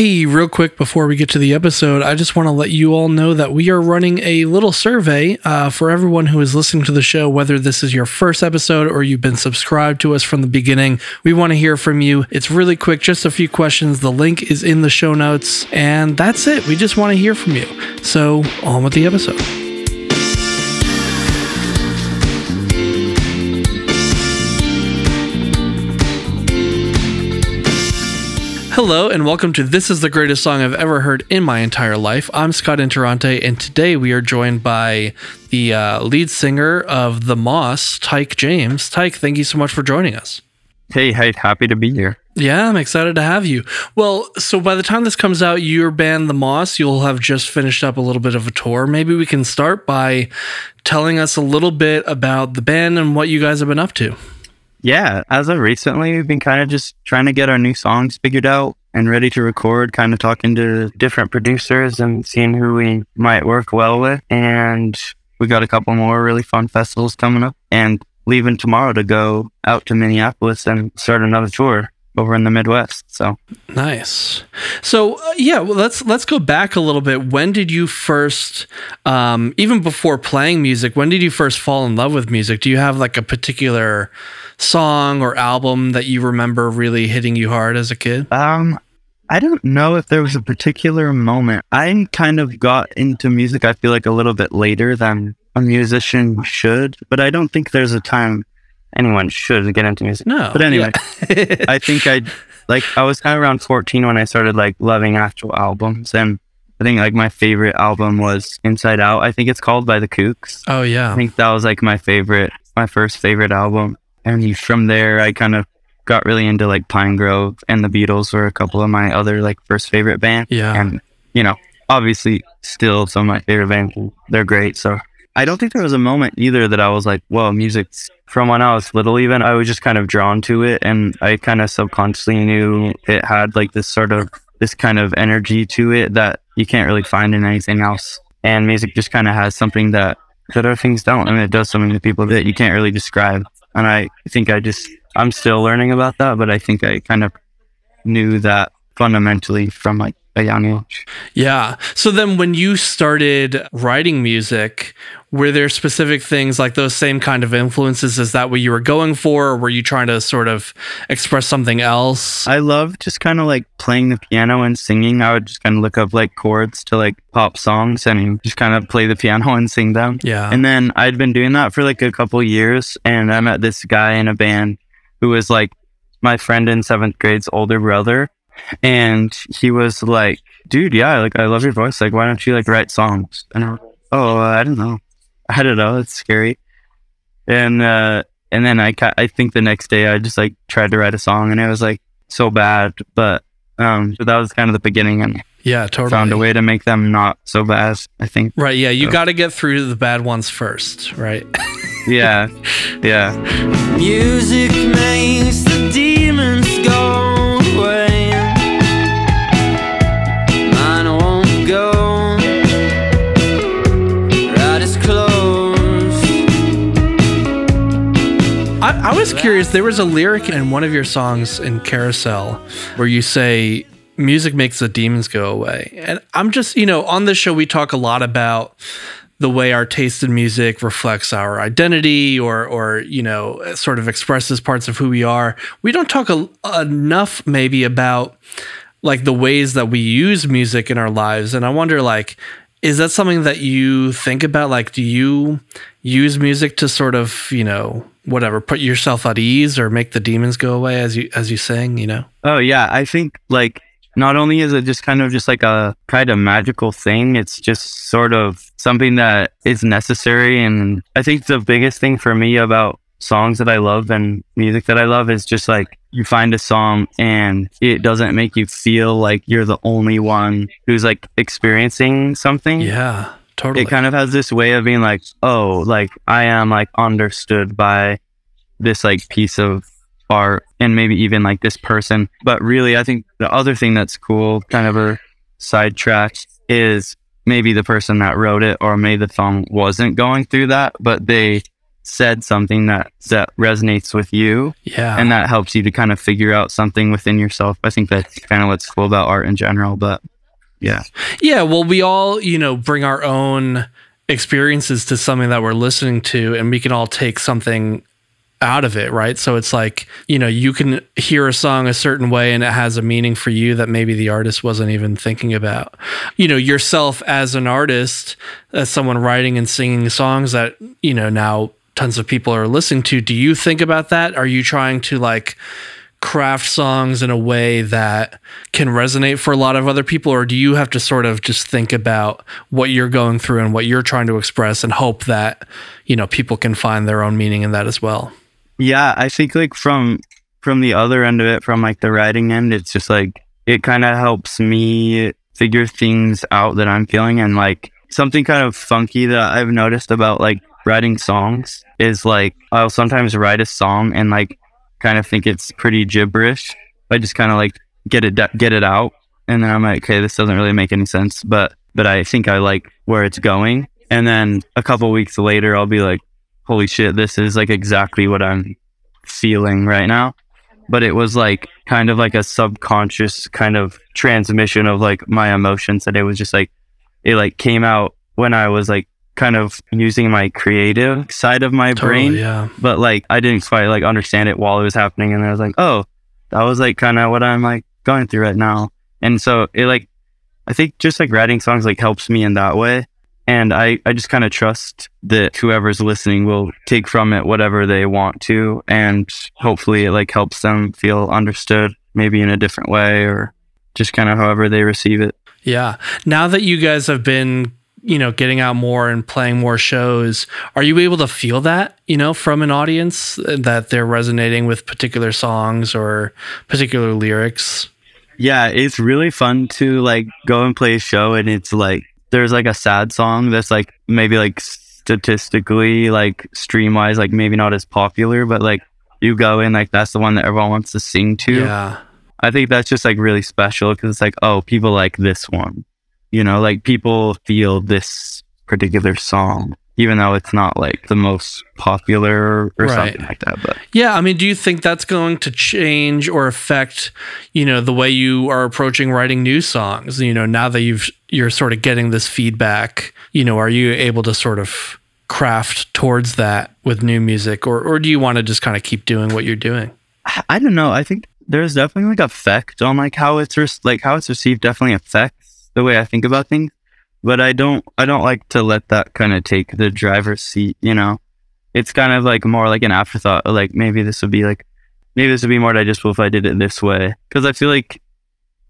Hey, real quick before we get to the episode, I just want to let you all know that we are running a little survey uh, for everyone who is listening to the show, whether this is your first episode or you've been subscribed to us from the beginning. We want to hear from you. It's really quick, just a few questions. The link is in the show notes, and that's it. We just want to hear from you. So, on with the episode. Hello and welcome to This is the Greatest Song I've Ever Heard in My Entire Life. I'm Scott Interrante, and today we are joined by the uh, lead singer of The Moss, Tyke James. Tyke, thank you so much for joining us. Hey, hey, happy to be here. Yeah, I'm excited to have you. Well, so by the time this comes out, your band, The Moss, you'll have just finished up a little bit of a tour. Maybe we can start by telling us a little bit about the band and what you guys have been up to. Yeah, as of recently, we've been kind of just trying to get our new songs figured out and ready to record, kind of talking to different producers and seeing who we might work well with. And we got a couple more really fun festivals coming up and leaving tomorrow to go out to Minneapolis and start another tour over in the Midwest. So nice. So uh, yeah, well, let's let's go back a little bit. When did you first, um, even before playing music, when did you first fall in love with music? Do you have like a particular song or album that you remember really hitting you hard as a kid? Um, I don't know if there was a particular moment. I kind of got into music. I feel like a little bit later than a musician should, but I don't think there's a time anyone should get into music. No. But anyway, yeah. I think I like I was kind of around 14 when I started like loving actual albums and I think like my favorite album was Inside Out. I think it's called by the Kooks. Oh yeah. I think that was like my favorite my first favorite album. And from there I kind of got really into like Pinegrove and the Beatles were a couple of my other like first favorite bands. Yeah. And you know, obviously still some of my favorite bands. They're great. So I don't think there was a moment either that I was like, whoa, music's from when I was little, even. I was just kind of drawn to it. And I kind of subconsciously knew it had like this sort of, this kind of energy to it that you can't really find in anything else. And music just kind of has something that, that other things don't. I mean, it does something to people that you can't really describe. And I think I just, I'm still learning about that, but I think I kind of knew that fundamentally from like a young age. Yeah. So then when you started writing music, were there specific things like those same kind of influences? Is that what you were going for? Or were you trying to sort of express something else? I love just kind of like playing the piano and singing. I would just kind of look up like chords to like pop songs and just kind of play the piano and sing them. Yeah. And then I'd been doing that for like a couple years and I met this guy in a band who was like my friend in seventh grade's older brother and he was like, dude, yeah, like I love your voice. Like, why don't you like write songs? And I was like, oh, I don't know. I don't know. It's scary. And, uh, and then I, I think the next day I just like tried to write a song and it was like so bad, but, um, so that was kind of the beginning and yeah, totally. Found a way to make them not so bad, I think. Right. Yeah. You so. got to get through the bad ones first, right? yeah. Yeah. Music makes I, was curious. There was a lyric in one of your songs in Carousel where you say, music makes the demons go away. And I'm just, you know, on this show, we talk a lot about the way our taste in music reflects our identity or, or, you know, sort of expresses parts of who we are. We don't talk a, enough maybe about like the ways that we use music in our lives. And I wonder, like, is that something that you think about? Like, do you use music to sort of, you know, whatever, put yourself at ease or make the demons go away as you as you sing, you know? Oh yeah, I think like not only is it just kind of just like a kind of magical thing, it's just sort of something that is necessary and I think the biggest thing for me about songs that I love and music that I love is just like you find a song and it doesn't make you feel like you're the only one who's like experiencing something. Yeah. Totally. It kind of has this way of being like, oh, like I am like understood by this like piece of art and maybe even like this person. But really, I think the other thing that's cool, kind of a sidetrack, is maybe the person that wrote it or made the song wasn't going through that, but they said something that that resonates with you Yeah. and that helps you to kind of figure out something within yourself. I think that's kind of what's cool about art in general. But yeah, Yeah, well, we all, you know, bring our own experiences to something that we're listening to, and we can all take something out of it, right? So it's like, you know, you can hear a song a certain way and it has a meaning for you that maybe the artist wasn't even thinking about. You know, yourself as an artist, as someone writing and singing songs that, you know, now tons of people are listening to, do you think about that? Are you trying to like, craft songs in a way that can resonate for a lot of other people or do you have to sort of just think about what you're going through and what you're trying to express and hope that you know people can find their own meaning in that as well? Yeah, I think like from from the other end of it, from like the writing end, it's just like it kind of helps me figure things out that I'm feeling. And like something kind of funky that I've noticed about like writing songs is like I'll sometimes write a song and like kind of think it's pretty gibberish. I just kind of like get it get it out, and then I'm like, okay, this doesn't really make any sense, but but I think I like where it's going. And then a couple weeks later, I'll be like, holy shit, this is like exactly what I'm feeling right now. But it was like kind of like a subconscious kind of transmission of like my emotions that it was just like it like came out when I was like kind of using my creative side of my brain yeah. but like I didn't quite like understand it while it was happening, and I was like, oh, that was like kind of what I'm like going through right now, and so it like I think just like writing songs like helps me in that way, and I I just kind of trust that whoever's listening will take from it whatever they want to, and hopefully it like helps them feel understood, maybe in a different way or just kind of however they receive it. yeah. Now that you guys have been you know getting out more and playing more shows are you able to feel that you know from an audience uh, that they're resonating with particular songs or particular lyrics? Yeah, it's really fun to like go and play a show and it's like there's like a sad song that's like maybe like statistically like stream wise like maybe not as popular, but like you go in like that's the one that everyone wants to sing to. yeah. I think that's just like really special because it's like oh people like this one, you know, like people feel this particular song even though it's not like the most popular or Right. something like that. But Yeah, I mean, do you think that's going to change or affect, you know, the way you are approaching writing new songs? You know, now that you've you're sort of getting this feedback, you know, are you able to sort of craft towards that with new music or or do you want to just kind of keep doing what you're doing? I don't know. I think there's definitely like effect on like how it's re- like how it's received. Definitely affects the way I think about things. But I don't. I don't like to let that kind of take the driver's seat. You know, it's kind of like more like an afterthought. Like maybe this would be like maybe this would be more digestible if I did it this way. Because I feel like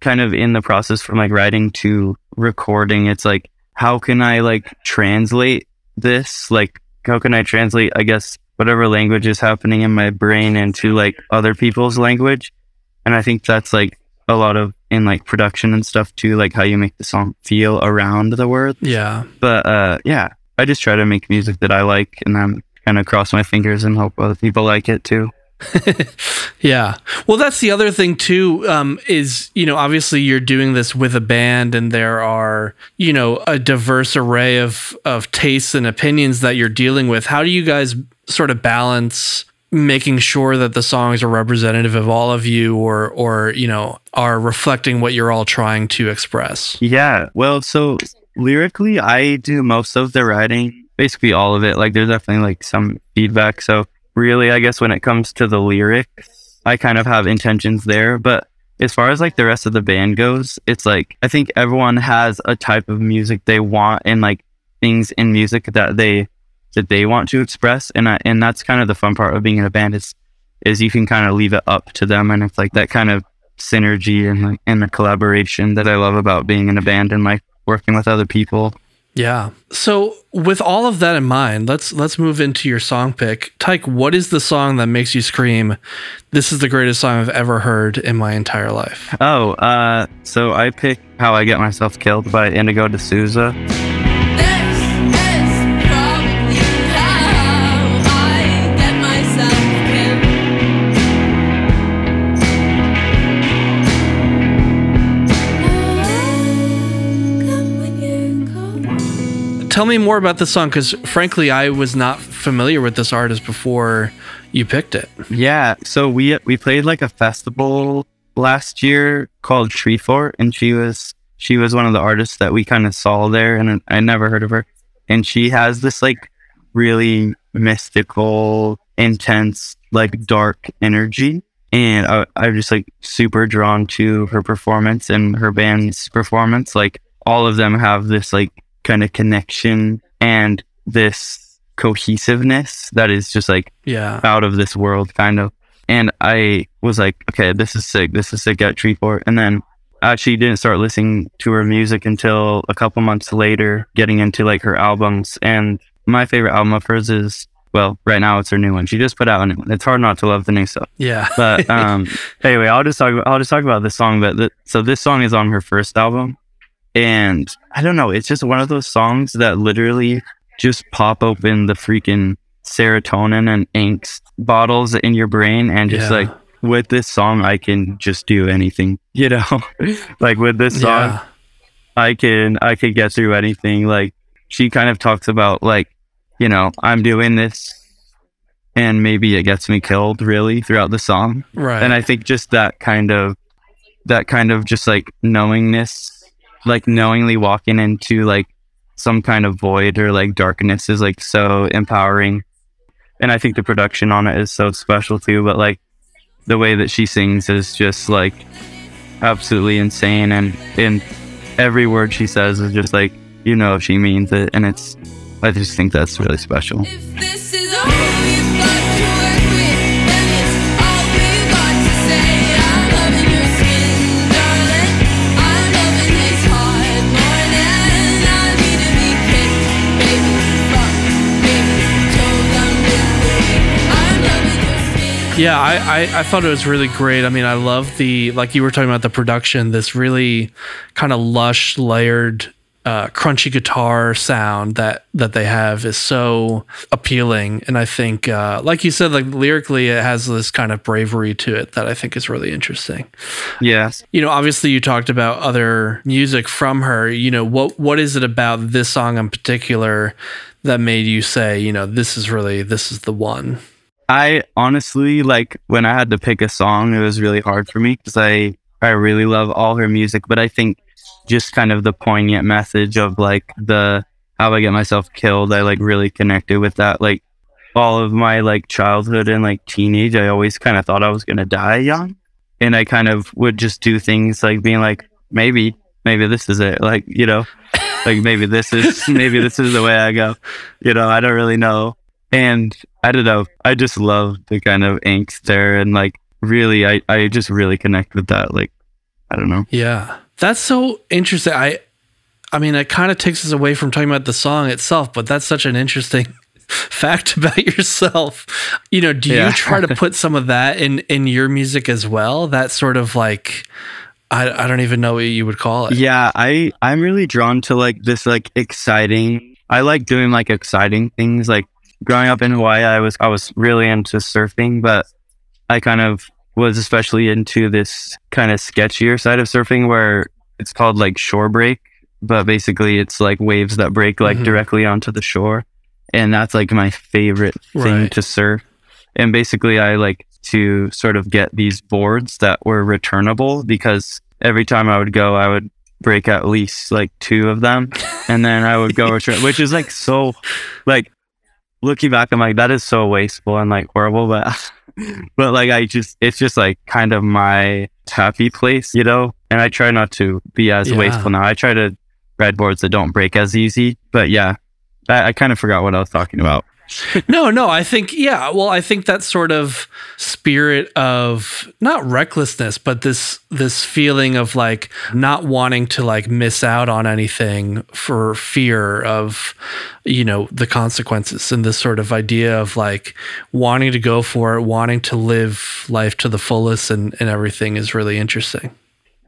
kind of in the process from like writing to recording, it's like how can I like translate this? Like how can I translate? I guess whatever language is happening in my brain into like other people's language. And I think that's like a lot of in like production and stuff too, like how you make the song feel around the word. Yeah. But uh yeah, I just try to make music that I like and then kind of cross my fingers and hope other people like it too. Yeah. Well, that's the other thing too. Um, is you know obviously you're doing this with a band, and there are you know a diverse array of of tastes and opinions that you're dealing with. How do you guys sort of balance making sure that the songs are representative of all of you, or or you know are reflecting what you're all trying to express? Yeah. Well, so lyrically, I do most of the writing, basically all of it. Like, there's definitely like some feedback. So, really, I guess when it comes to the lyrics, I kind of have intentions there. But as far as like the rest of the band goes, it's like I think everyone has a type of music they want and like things in music that they that they want to express, and I, and that's kind of the fun part of being in a band is is you can kind of leave it up to them, and it's like that kind of synergy and like and the collaboration that I love about being in a band and like working with other people. Yeah. So with all of that in mind, let's let's move into your song pick. Tyke, what is the song that makes you scream, "This is the greatest song I've ever heard in my entire life"? Oh, uh, so I picked "How I Get Myself Killed" by Indigo De Souza. This tell me more about this song because frankly, I was not familiar with this artist before you picked it. Yeah, so we we played like a festival last year called Treefort, and she was she was one of the artists that we kind of saw there, and I never heard of her. And she has this like really mystical, intense, like dark energy, and I, I'm just like super drawn to her performance and her band's performance. Like all of them have this like kind of connection and this cohesiveness that is just like Yeah. out of this world, kind of. And I was like, okay, this is sick. This is sick at Treefort. And then I actually didn't start listening to her music until a couple months later, getting into like her albums. And my favorite album of hers is, well, right now it's her new one. She just put out a new one. It's hard not to love the new stuff. Yeah. But um, anyway, I'll just talk. I'll just talk about this song. But th- so this song is on her first album, and I don't know. It's just one of those songs that literally just pop open the freaking serotonin and angst bottles in your brain, and just Yeah. like with this song, I can just do anything. You know, like with this song, yeah. I can I can get through anything. Like she kind of talks about like, you know, I'm doing this and maybe it gets me killed really throughout the song. Right. And I think just that kind of that kind of just like knowingness, like knowingly walking into like some kind of void or like darkness is like so empowering. And I think the production on it is so special too, but like the way that she sings is just like absolutely insane and and every word she says is just like you know she means it and it's I just think that's really special. Yeah, I, I, I thought it was really great. I mean, I love the like you were talking about the production, this really kind of lush, layered, uh, crunchy guitar sound that that they have is so appealing. And I think, uh, like you said, like lyrically, it has this kind of bravery to it that I think is really interesting. Yes. You know, obviously, you talked about other music from her. You know, what what is it about this song in particular that made you say, you know, this is really this is the one? I honestly like when I had to pick a song, it was really hard for me because I I really love all her music, but I think just kind of the poignant message of like the how I get myself killed, I like really connected with that. Like all of my like childhood and like teenage, I always kind of thought I was gonna die young, and I kind of would just do things like being like maybe maybe this is it, like you know, like maybe this is maybe this is the way I go, you know, I don't really know. And I don't know. I just love the kind of angst there, and like really, I I just really connect with that. Like, I don't know. Yeah. That's so interesting. I I mean, it kind of takes us away from talking about the song itself, but that's such an interesting fact about yourself. You know, do Yeah. you try to put some of that in in your music as well? That sort of like I I don't even know what you would call it. Yeah, I I'm really drawn to like this like exciting. I like doing like exciting things. Like growing up in Hawaii, I was I was really into surfing, but I kind of was especially into this kind of sketchier side of surfing where it's called like shore break, but basically it's like waves that break like Mhm. directly onto the shore. And that's like my favorite thing Right. to surf. And basically I like to sort of get these boards that were returnable because every time I would go I would break at least like two of them and then I would go return which is like so like looking back I'm like that is so wasteful and like horrible but but like I just it's just like kind of my happy place, you know. And I try not to be as Yeah. wasteful now. I try to breadboards that don't break as easy. But yeah, I, I kind of forgot what I was talking about. No, no, I think yeah, well, I think that sort of spirit of not recklessness, but this this feeling of like not wanting to like miss out on anything for fear of you know the consequences and this sort of idea of like wanting to go for it, wanting to live life to the fullest and and everything is really interesting.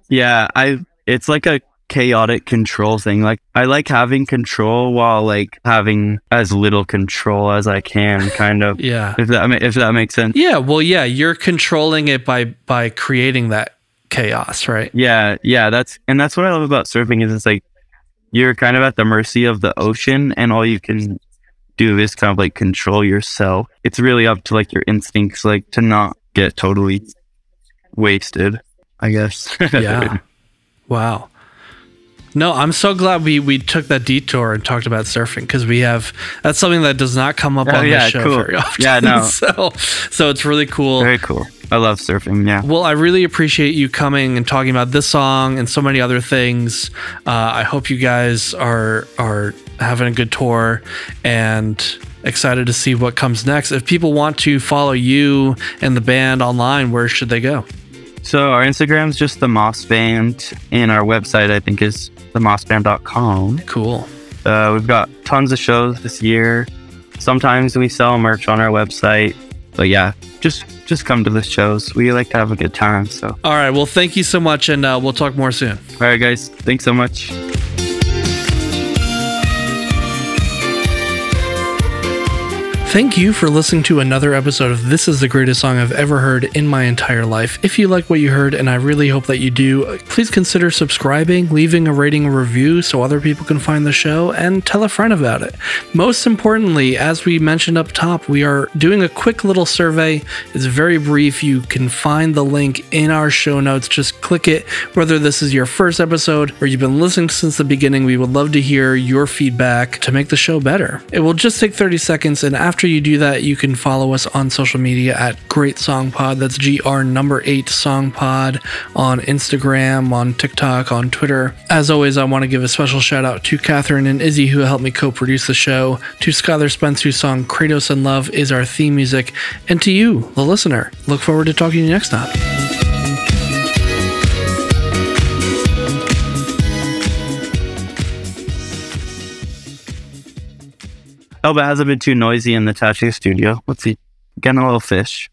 Yeah, I it's like a chaotic control thing. Like I like having control while like having as little control as I can, kind of. Yeah. If that if that makes sense. Yeah, well yeah, you're controlling it by by creating that chaos, right? Yeah, yeah, that's and that's what I love about surfing is it's like you're kind of at the mercy of the ocean and all you can do is kind of like control yourself. It's really up to like your instincts, like to not get totally wasted, I guess. Yeah. wow. No, I'm so glad we we took that detour and talked about surfing because we have that's something that does not come up Oh, on yeah, the show cool. very often. Yeah, no. so so it's really cool. Very cool. I love surfing. Yeah. Well, I really appreciate you coming and talking about this song and so many other things. Uh, I hope you guys are are having a good tour and excited to see what comes next. If people want to follow you and the band online, where should they go? So our Instagram is just the Moss Band, and our website I think is themossband.com. Cool. Uh, we've got tons of shows this year. Sometimes we sell merch on our website, but yeah, just just come to the shows. We like to have a good time. So, All right. Well, thank you so much, and uh, we'll talk more soon. all right, guys, thanks so much. Thank you for listening to another episode of This is the Greatest Song I've Ever Heard in My Entire Life. If you like what you heard, and I really hope that you do, please consider subscribing, leaving a rating and review so other people can find the show, and tell a friend about it. Most importantly, as we mentioned up top, we are doing a quick little survey. It's very brief. You can find the link in our show notes. Just click it, whether this is your first episode or you've been listening since the beginning. We would love to hear your feedback to make the show better. It will just take 30 seconds, and after you do that, you can follow us on social media at Great Song Pod. That's GR number eight Song Pod on Instagram, on TikTok, on Twitter. As always, I want to give a special shout out to Katherine and Izzy who helped me co-produce the show, to Skylar Spence whose song Kratos In Love is our theme music, and to you, the listener. Look forward to talking to you next time. Oh, but it hasn't been too noisy in the tattoo studio. Let's see. Getting a little fish.